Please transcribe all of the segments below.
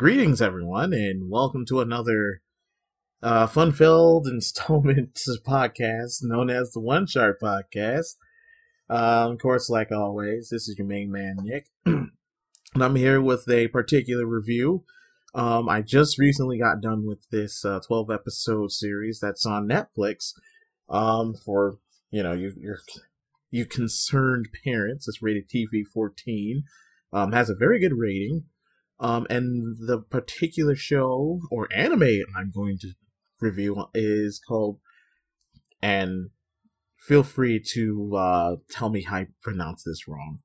Greetings, everyone, and welcome to another uh, fun-filled installment podcast known as the One Shot Podcast. Uh, of course, like always, this is your main man, Nick, and I'm here with a particular review. Um, I just recently got done with this uh, 12 episode series that's on Netflix. Um, for you know, you you're, you concerned parents. It's rated TV 14. Um, has a very good rating. Um, and the particular show or anime I'm going to review is called, and feel free to uh, tell me how I pronounce this wrong.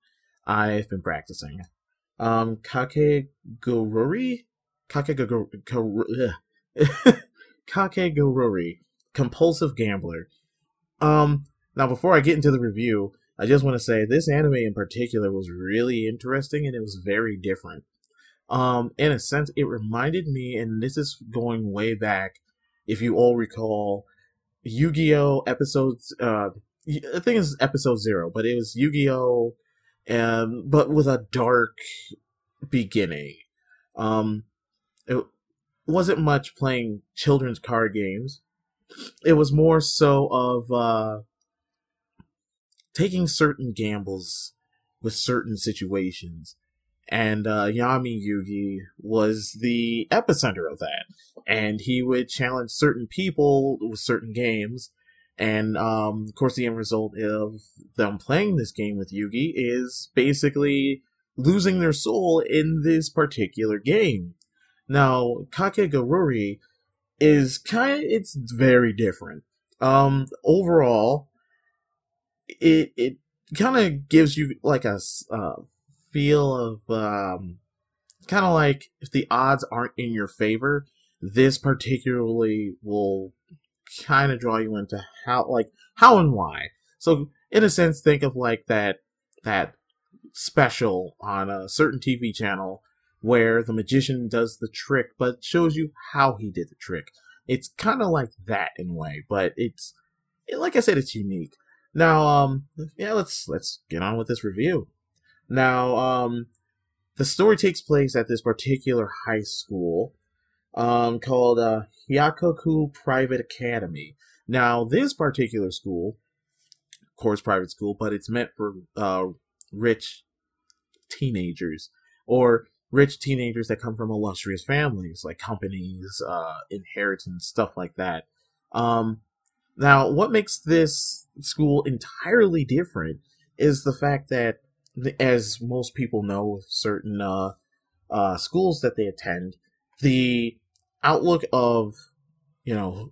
I've been practicing. Um, Kakegurui? Kakegurui. Kakegurui. Compulsive Gambler. Um, now before I get into the review, I just want to say this anime in particular was really interesting and it was very different um, in a sense, it reminded me, and this is going way back, if you all recall, Yu-Gi-Oh episodes. Uh, I think it's episode zero, but it was Yu-Gi-Oh, um, but with a dark beginning. Um, it wasn't much playing children's card games. It was more so of uh, taking certain gambles with certain situations and uh, Yami Yugi was the epicenter of that. And he would challenge certain people with certain games. And um, of course, the end result of them playing this game with Yugi is basically losing their soul in this particular game. Now, Kakegurui is kind of, it's very different. Um, overall, it, it kind of gives you like a, uh, feel of um, kind of like if the odds aren't in your favor, this particularly will kind of draw you into how like how and why. So in a sense, think of like that that special on a certain TV channel where the magician does the trick but shows you how he did the trick. It's kind of like that in a way, but it's like I said, it's unique. Now, um, yeah, let's let's get on with this review. Now, um, the story takes place at this particular high school um, called uh, Hyakkaou Private Academy. Now, this particular school, of course, private school, but it's meant for uh, rich teenagers or rich teenagers that come from illustrious families, like companies, uh, inheritance, stuff like that. Um, now, what makes this school entirely different is the fact that as most people know, certain uh, uh, schools that they attend, the outlook of you know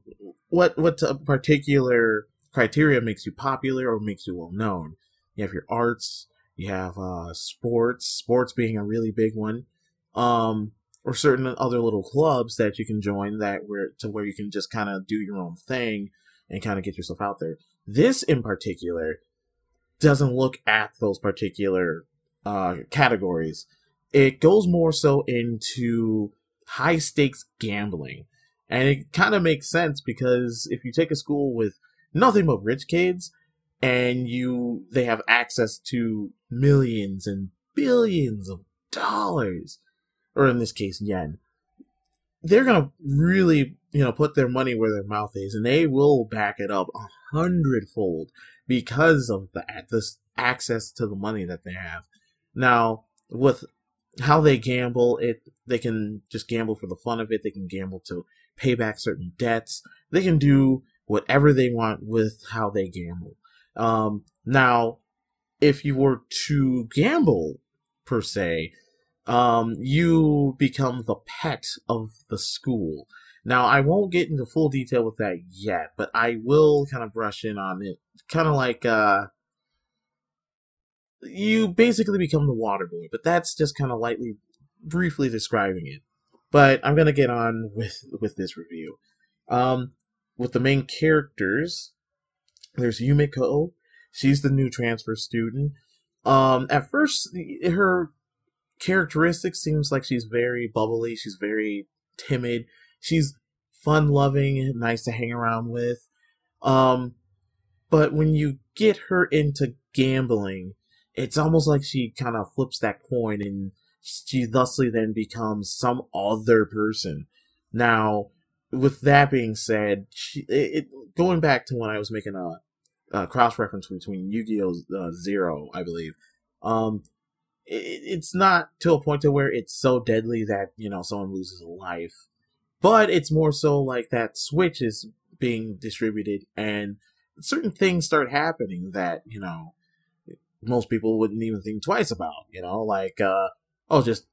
what what particular criteria makes you popular or makes you well known. You have your arts, you have uh, sports, sports being a really big one, um, or certain other little clubs that you can join that where to where you can just kind of do your own thing and kind of get yourself out there. This in particular doesn't look at those particular uh, categories. It goes more so into high stakes gambling. And it kind of makes sense because if you take a school with nothing but rich kids and you they have access to millions and billions of dollars or in this case yen they're gonna really you know put their money where their mouth is and they will back it up a hundredfold because of that this access to the money that they have now with how they gamble it they can just gamble for the fun of it they can gamble to pay back certain debts they can do whatever they want with how they gamble um, now if you were to gamble per se um, you become the pet of the school. Now, I won't get into full detail with that yet, but I will kind of brush in on it. Kind of like, uh, you basically become the water boy, but that's just kind of lightly, briefly describing it. But I'm gonna get on with with this review. Um, with the main characters, there's Yumeko. She's the new transfer student. Um, at first, her characteristics seems like she's very bubbly, she's very timid, she's fun loving, nice to hang around with. Um, but when you get her into gambling, it's almost like she kind of flips that coin and she thusly then becomes some other person. Now, with that being said, she, it, it, going back to when I was making a, a cross reference between Yu-Gi-Oh! Uh, Zero, I believe, um, it, it's not to a point to where it's so deadly that you know someone loses a life, but it's more so like that switch is being distributed and certain things start happening that you know most people wouldn't even think twice about. You know, like uh, oh, just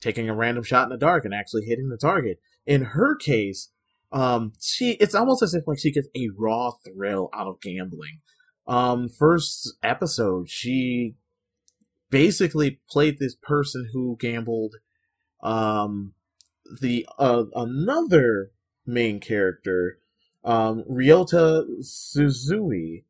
taking a random shot in the dark and actually hitting the target. In her case, um, she it's almost as if like she gets a raw thrill out of gambling. Um, first episode, she basically played this person who gambled um the uh, another main character um Ryota Suzui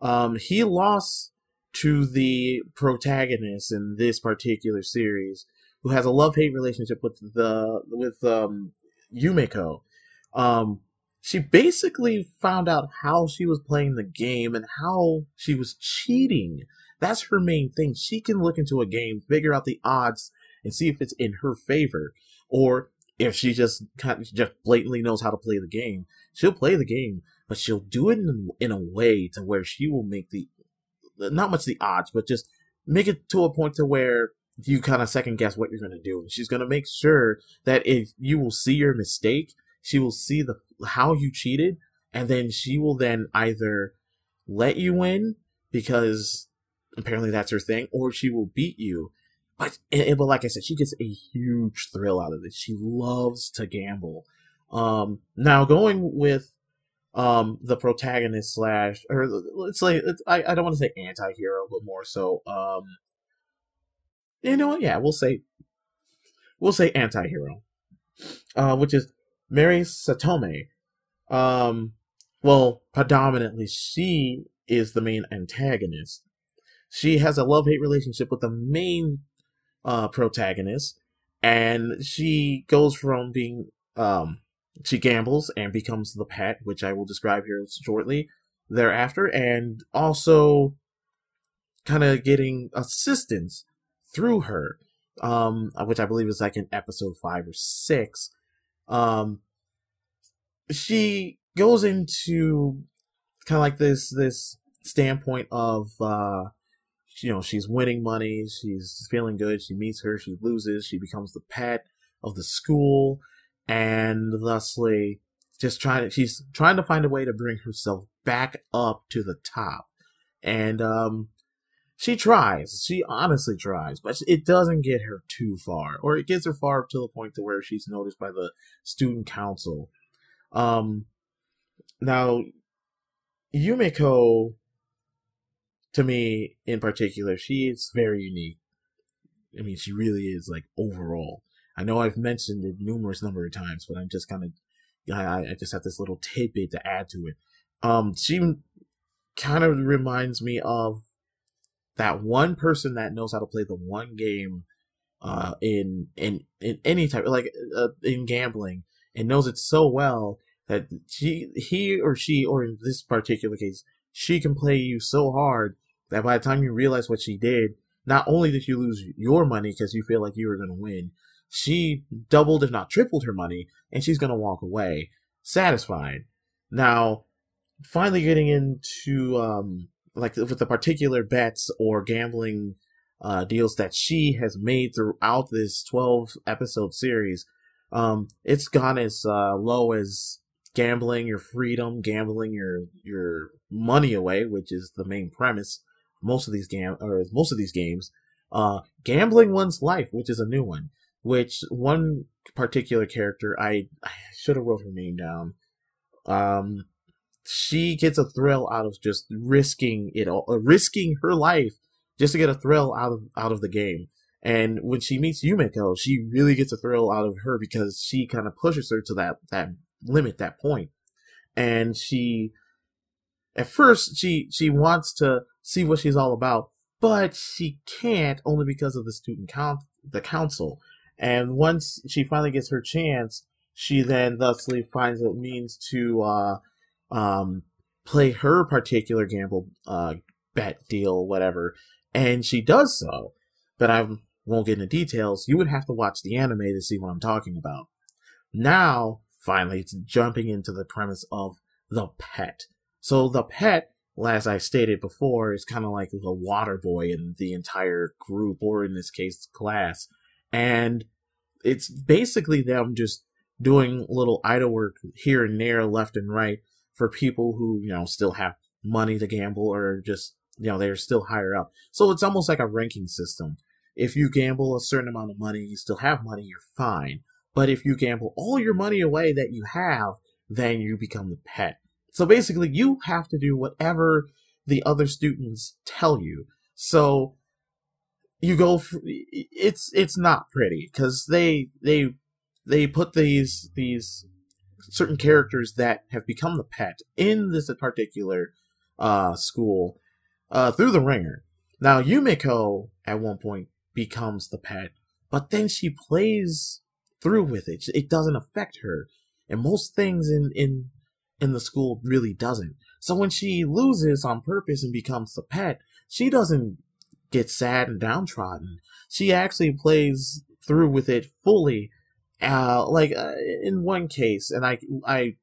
um he lost to the protagonist in this particular series, who has a love hate relationship with the with um, Yumeko. Um, she basically found out how she was playing the game and how she was cheating. That's her main thing. She can look into a game, figure out the odds, and see if it's in her favor, or if she just just blatantly knows how to play the game. She'll play the game, but she'll do it in, in a way to where she will make the not much the odds, but just make it to a point to where you kind of second guess what you're going to do. And she's going to make sure that if you will see your mistake, she will see the how you cheated, and then she will then either let you win because apparently that's her thing, or she will beat you. But but like I said, she gets a huge thrill out of this. She loves to gamble. Um, now going with um the protagonist slash or it's like it's, I, I don't want to say anti-hero but more so um you know what yeah we'll say we'll say anti-hero uh which is Mary Saotome um well predominantly she is the main antagonist she has a love-hate relationship with the main uh protagonist and she goes from being um she gambles and becomes the pet, which I will describe here shortly thereafter, and also kind of getting assistance through her, um, which I believe is like in episode five or six. Um, she goes into kind of like this this standpoint of uh, you know she's winning money, she's feeling good, she meets her, she loses, she becomes the pet of the school and thusly just trying to she's trying to find a way to bring herself back up to the top. And um she tries she honestly tries but it doesn't get her too far or it gets her far up to the point to where she's noticed by the student council. Um now yumeko to me in particular she is very unique i mean she really is like overall I know I've mentioned it numerous number of times, but I'm just kind of, I, I just have this little tidbit to add to it. Um, she kind of reminds me of that one person that knows how to play the one game, uh, in in in any type like uh, in gambling and knows it so well that she he or she or in this particular case she can play you so hard that by the time you realize what she did, not only did you lose your money because you feel like you were going to win, she doubled, if not tripled, her money, and she's going to walk away satisfied. Now, finally getting into um, like with the particular bets or gambling uh, deals that she has made throughout this 12 episode series, um, it's gone as uh, low as gambling your freedom, gambling your your money away, which is the main premise. Most of these gam or most of these games, uh, gambling one's life, which is a new one which one particular character I, I should have wrote her name down. Um, she gets a thrill out of just risking it all, uh, risking her life just to get a thrill out of out of the game. And when she meets Yumeko, she really gets a thrill out of her because she kind of pushes her to that that limit, that point. And she, at first, she she wants to see what she's all about, but she can't only because of the student count the council. And once she finally gets her chance, she then thusly finds a means to uh, um, play her particular gamble uh, bet deal, whatever. And she does so. But I'm won't get into details, you would have to watch the anime to see what I'm talking about. Now, finally, it's jumping into the premise of the pet. So the pet, as I stated before, is kind of like the water boy in the entire group, or in this case, class. And it's basically them just doing little idle work here and there, left and right, for people who, you know, still have money to gamble or just, you know, they're still higher up. So it's almost like a ranking system. If you gamble a certain amount of money, you still have money, you're fine. But if you gamble all your money away that you have, then you become the pet. So basically, you have to do whatever the other students tell you. So you go. It's it's not pretty because they they they put these these certain characters that have become the pet in this particular uh, school uh, through the ringer. Now Yumeko at one point becomes the pet, but then she plays through with it. It doesn't affect her, and most things in in in the school really doesn't. So when she loses on purpose and becomes the pet, she doesn't get sad and downtrodden. She actually plays through with it fully. Uh, like uh, in one case, and I I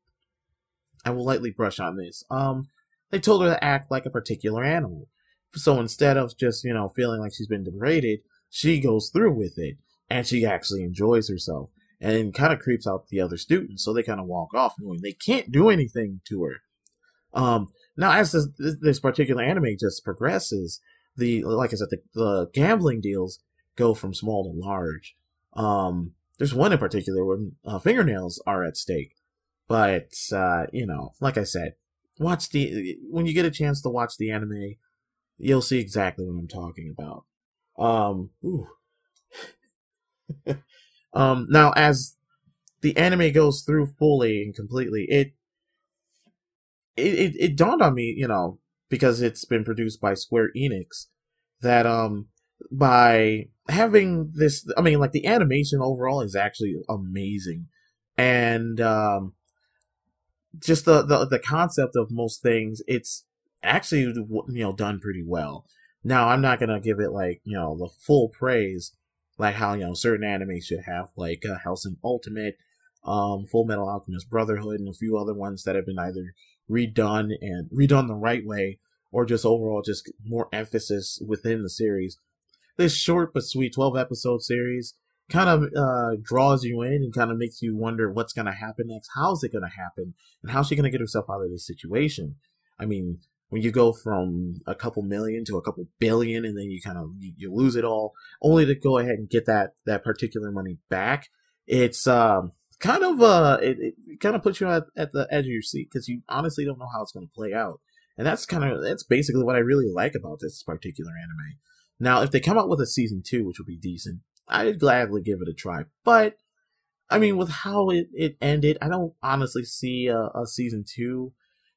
I will lightly brush on this. Um, they told her to act like a particular animal. So instead of just you know feeling like she's been degraded, she goes through with it and she actually enjoys herself and kind of creeps out the other students. So they kind of walk off knowing they can't do anything to her. Um, now, as this, this particular anime just progresses, the like I said, the, the gambling deals go from small to large. Um, there's one in particular where uh, fingernails are at stake, but uh, you know, like I said, watch the when you get a chance to watch the anime, you'll see exactly what I'm talking about. Um, um, now as the anime goes through fully and completely, it it, it, it dawned on me, you know, because it's been produced by Square Enix, that um by having this I mean like the animation overall is actually amazing. And um just the, the the concept of most things, it's actually you know done pretty well. Now I'm not gonna give it like you know the full praise, like how you know certain anime should have, like uh, Hellsing Ultimate, um, Full Metal Alchemist Brotherhood, and a few other ones that have been either redone and redone the right way, or just overall just more emphasis within the series. This short but sweet 12 episode series kind of uh, draws you in and kind of makes you wonder what's going to happen next. How's it going to happen? And how's she going to get herself out of this situation? I mean, when you go from a couple million to a couple billion and then you kind of you, you lose it all only to go ahead and get that that particular money back it's um kind of uh it, it kind of puts you at, at the edge of your seat because you honestly don't know how it's going to play out. And that's kind of that's basically what i really like about this particular anime. Now if they come out with a season two which would be decent i'd gladly give it a try. But i mean with how it, it ended i don't honestly see a, a season two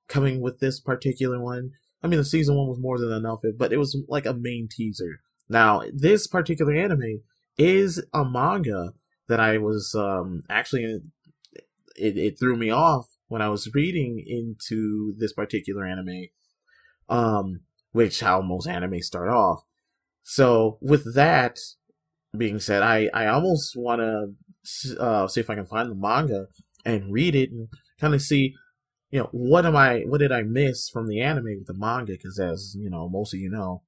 coming with this particular one i mean the season one was more than enough but it was like a main teaser now this particular anime is a manga that I was um, actually it, it threw me off when I was reading into this particular anime, um, which how most anime start off. So with that being said, I I almost want to uh, see if I can find the manga and read it and kind of see, you know, what am I what did I miss from the anime with the manga? Because as you know, most of you know,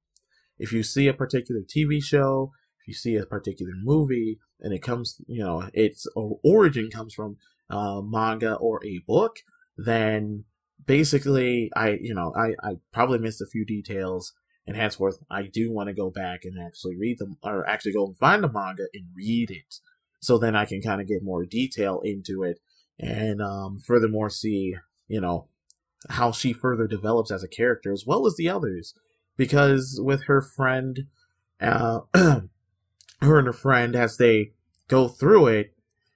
if you see a particular TV show, if you see a particular movie, and it comes, you know, its origin comes from uh, manga or a book, then basically, I, you know, I, I probably missed a few details, and henceforth, I do want to go back and actually read them, or actually go and find the manga and read it, so then I can kind of get more detail into it, and um, furthermore, see, you know, how she further develops as a character as well as the others, because with her friend, uh, her and her friend as they go through it,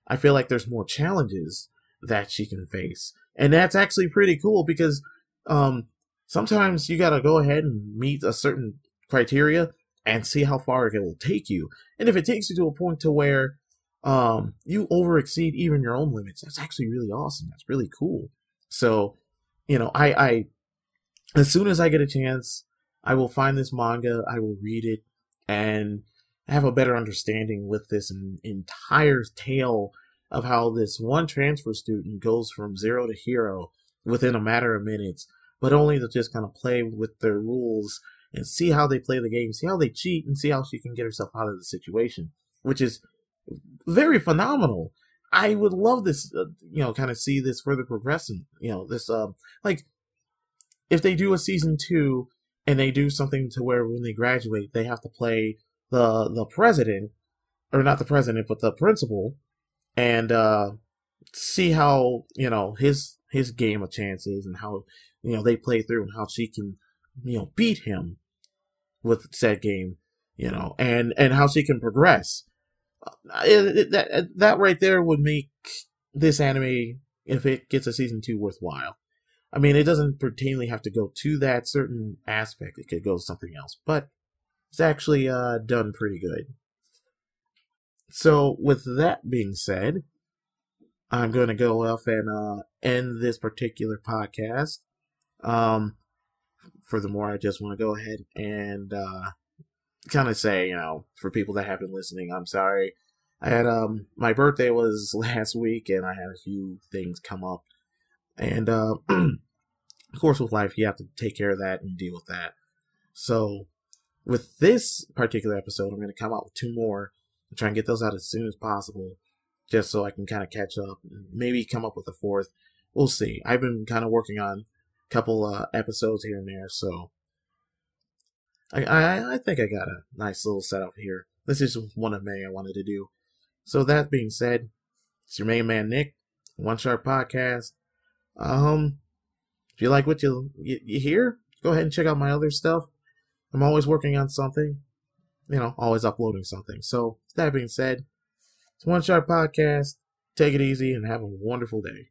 I feel like there's more challenges that she can face. And that's actually pretty cool because um, sometimes you got to go ahead and meet a certain criteria and see how far it will take you. And if it takes you to a point to where um, you over exceed even your own limits, that's actually really awesome. That's really cool. So, you know, I, I, as soon as I get a chance, I will find this manga, I will read it, and have a better understanding with this entire tale of how this one transfer student goes from zero to hero within a matter of minutes, but only to just kind of play with their rules and see how they play the game, see how they cheat, and see how she can get herself out of the situation, which is very phenomenal. I would love this, uh, you know, kind of see this further progressing. You know, this, um, like, if they do a season two and they do something to where when they graduate, they have to play the the president, or not the president, but the principal, and uh, see how you know his his game of chances and how you know they play through and how she can you know beat him with said game, you know, and and how she can progress. Uh, that that right there would make this anime, if it gets a season two, worthwhile. I mean, it doesn't pertainly have to go to that certain aspect. It could go something else, but it's actually uh, done pretty good. So, with that being said, I'm going to go off and uh, end this particular podcast. Um, furthermore, I just want to go ahead and uh, kind of say, you know, for people that have been listening, I'm sorry. I had um my birthday was last week, and I had a few things come up, and uh, of course, with life, you have to take care of that and deal with that. So, with this particular episode, I'm going to come out with two more and try and get those out as soon as possible, just so I can kind of catch up and maybe come up with a fourth. We'll see. I've been kind of working on a couple uh, episodes here and there, so I, I I think I got a nice little setup here. This is one of many I wanted to do. So that being said, it's your main man Nick, One Shot Podcast. Um, if you like what you, you you hear, go ahead and check out my other stuff. I'm always working on something, you know, always uploading something. So, that being said, it's One Shot Podcast. Take it easy and have a wonderful day.